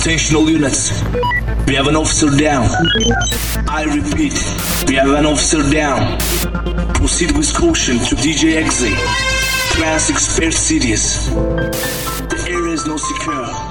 Attention units. We have an officer down. I repeat, we have an officer down. Proceed with caution to DJ Exe. Classic Spare Series. The area is not secure.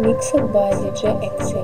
Mixed by DJ XA.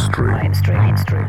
Mainstream. Mainstream. Mainstream.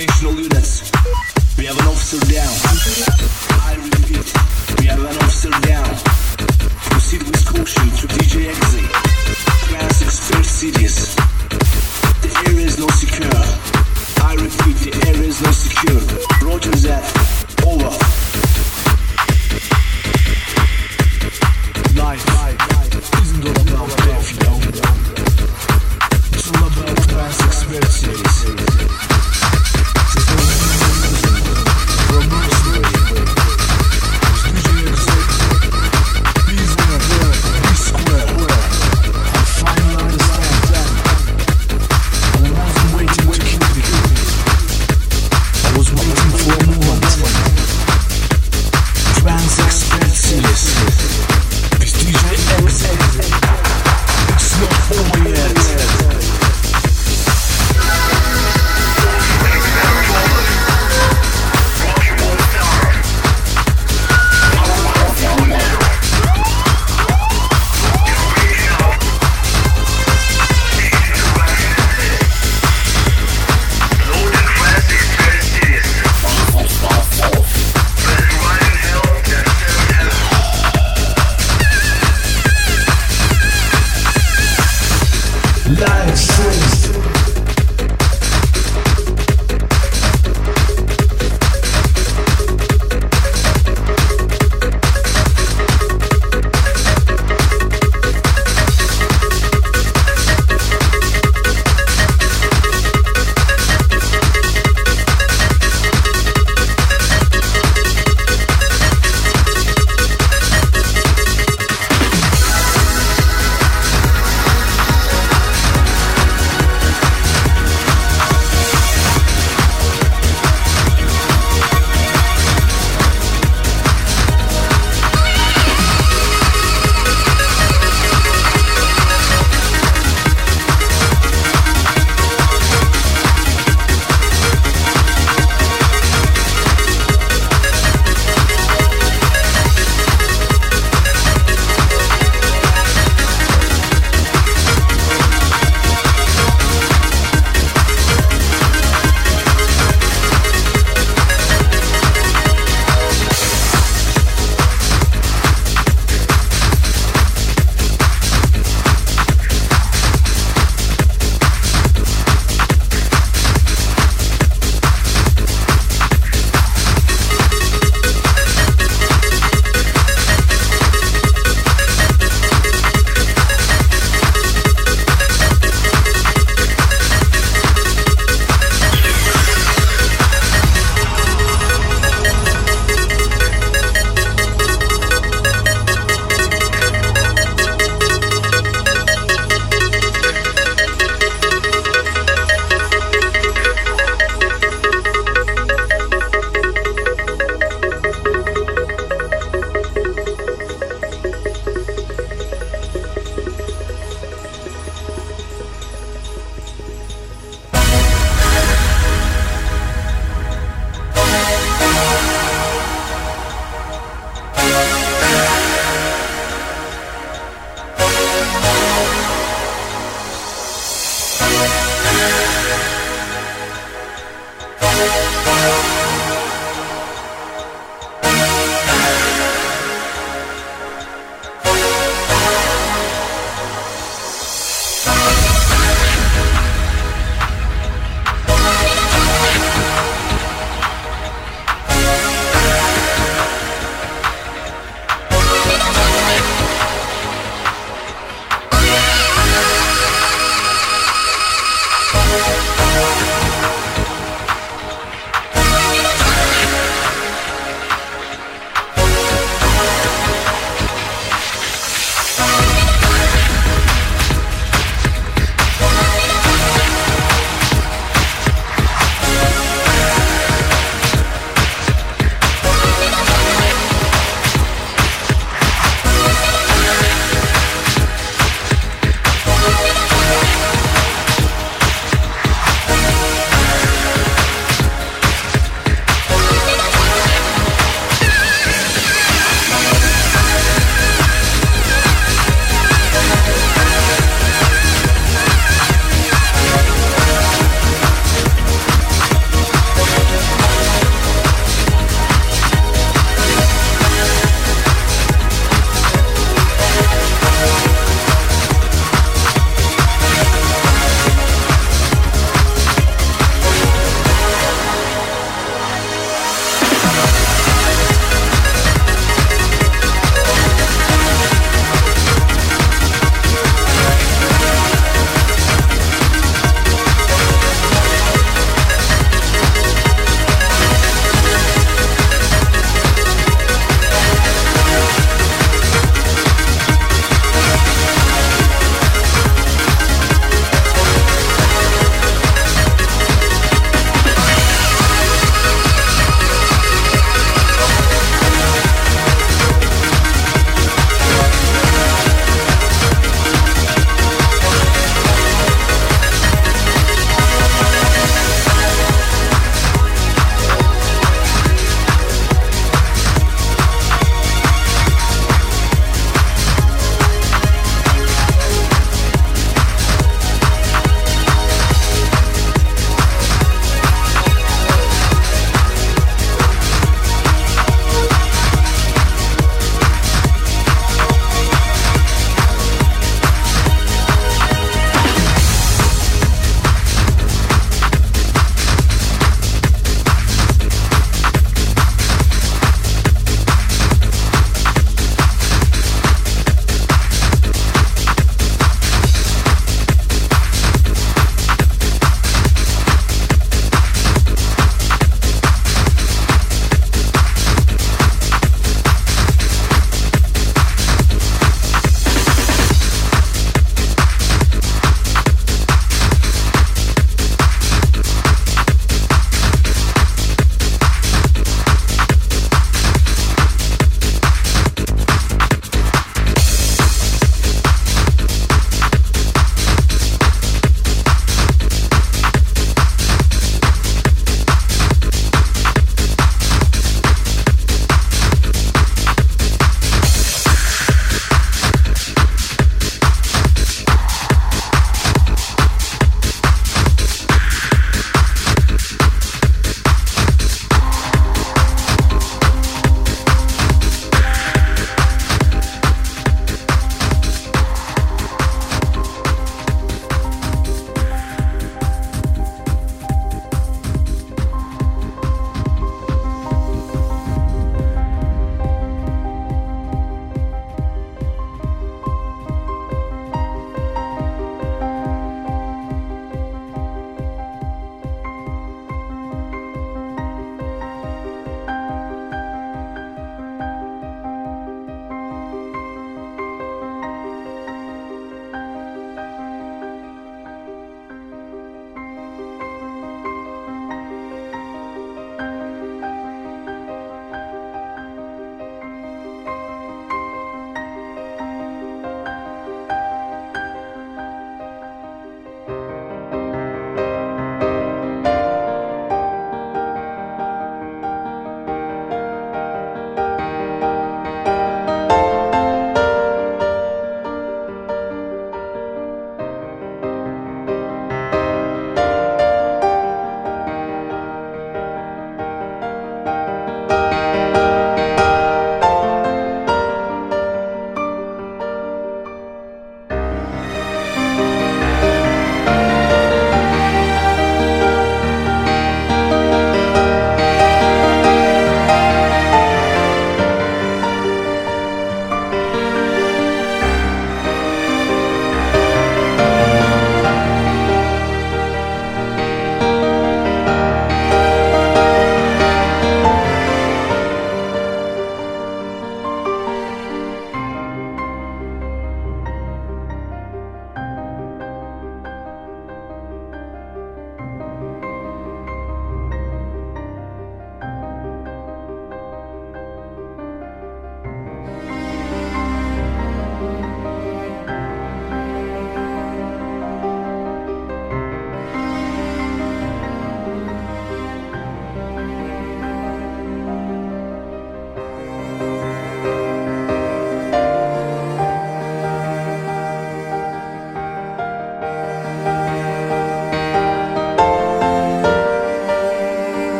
rotational units. We have an officer down. I repeat, we have an officer down. Proceed with caution to DJ Exit. Trance Expert cities. The area is not secure. I repeat, the area is not secure. Roger that. Over. Life, isn't all about death, yo. It's all about Trance Expert.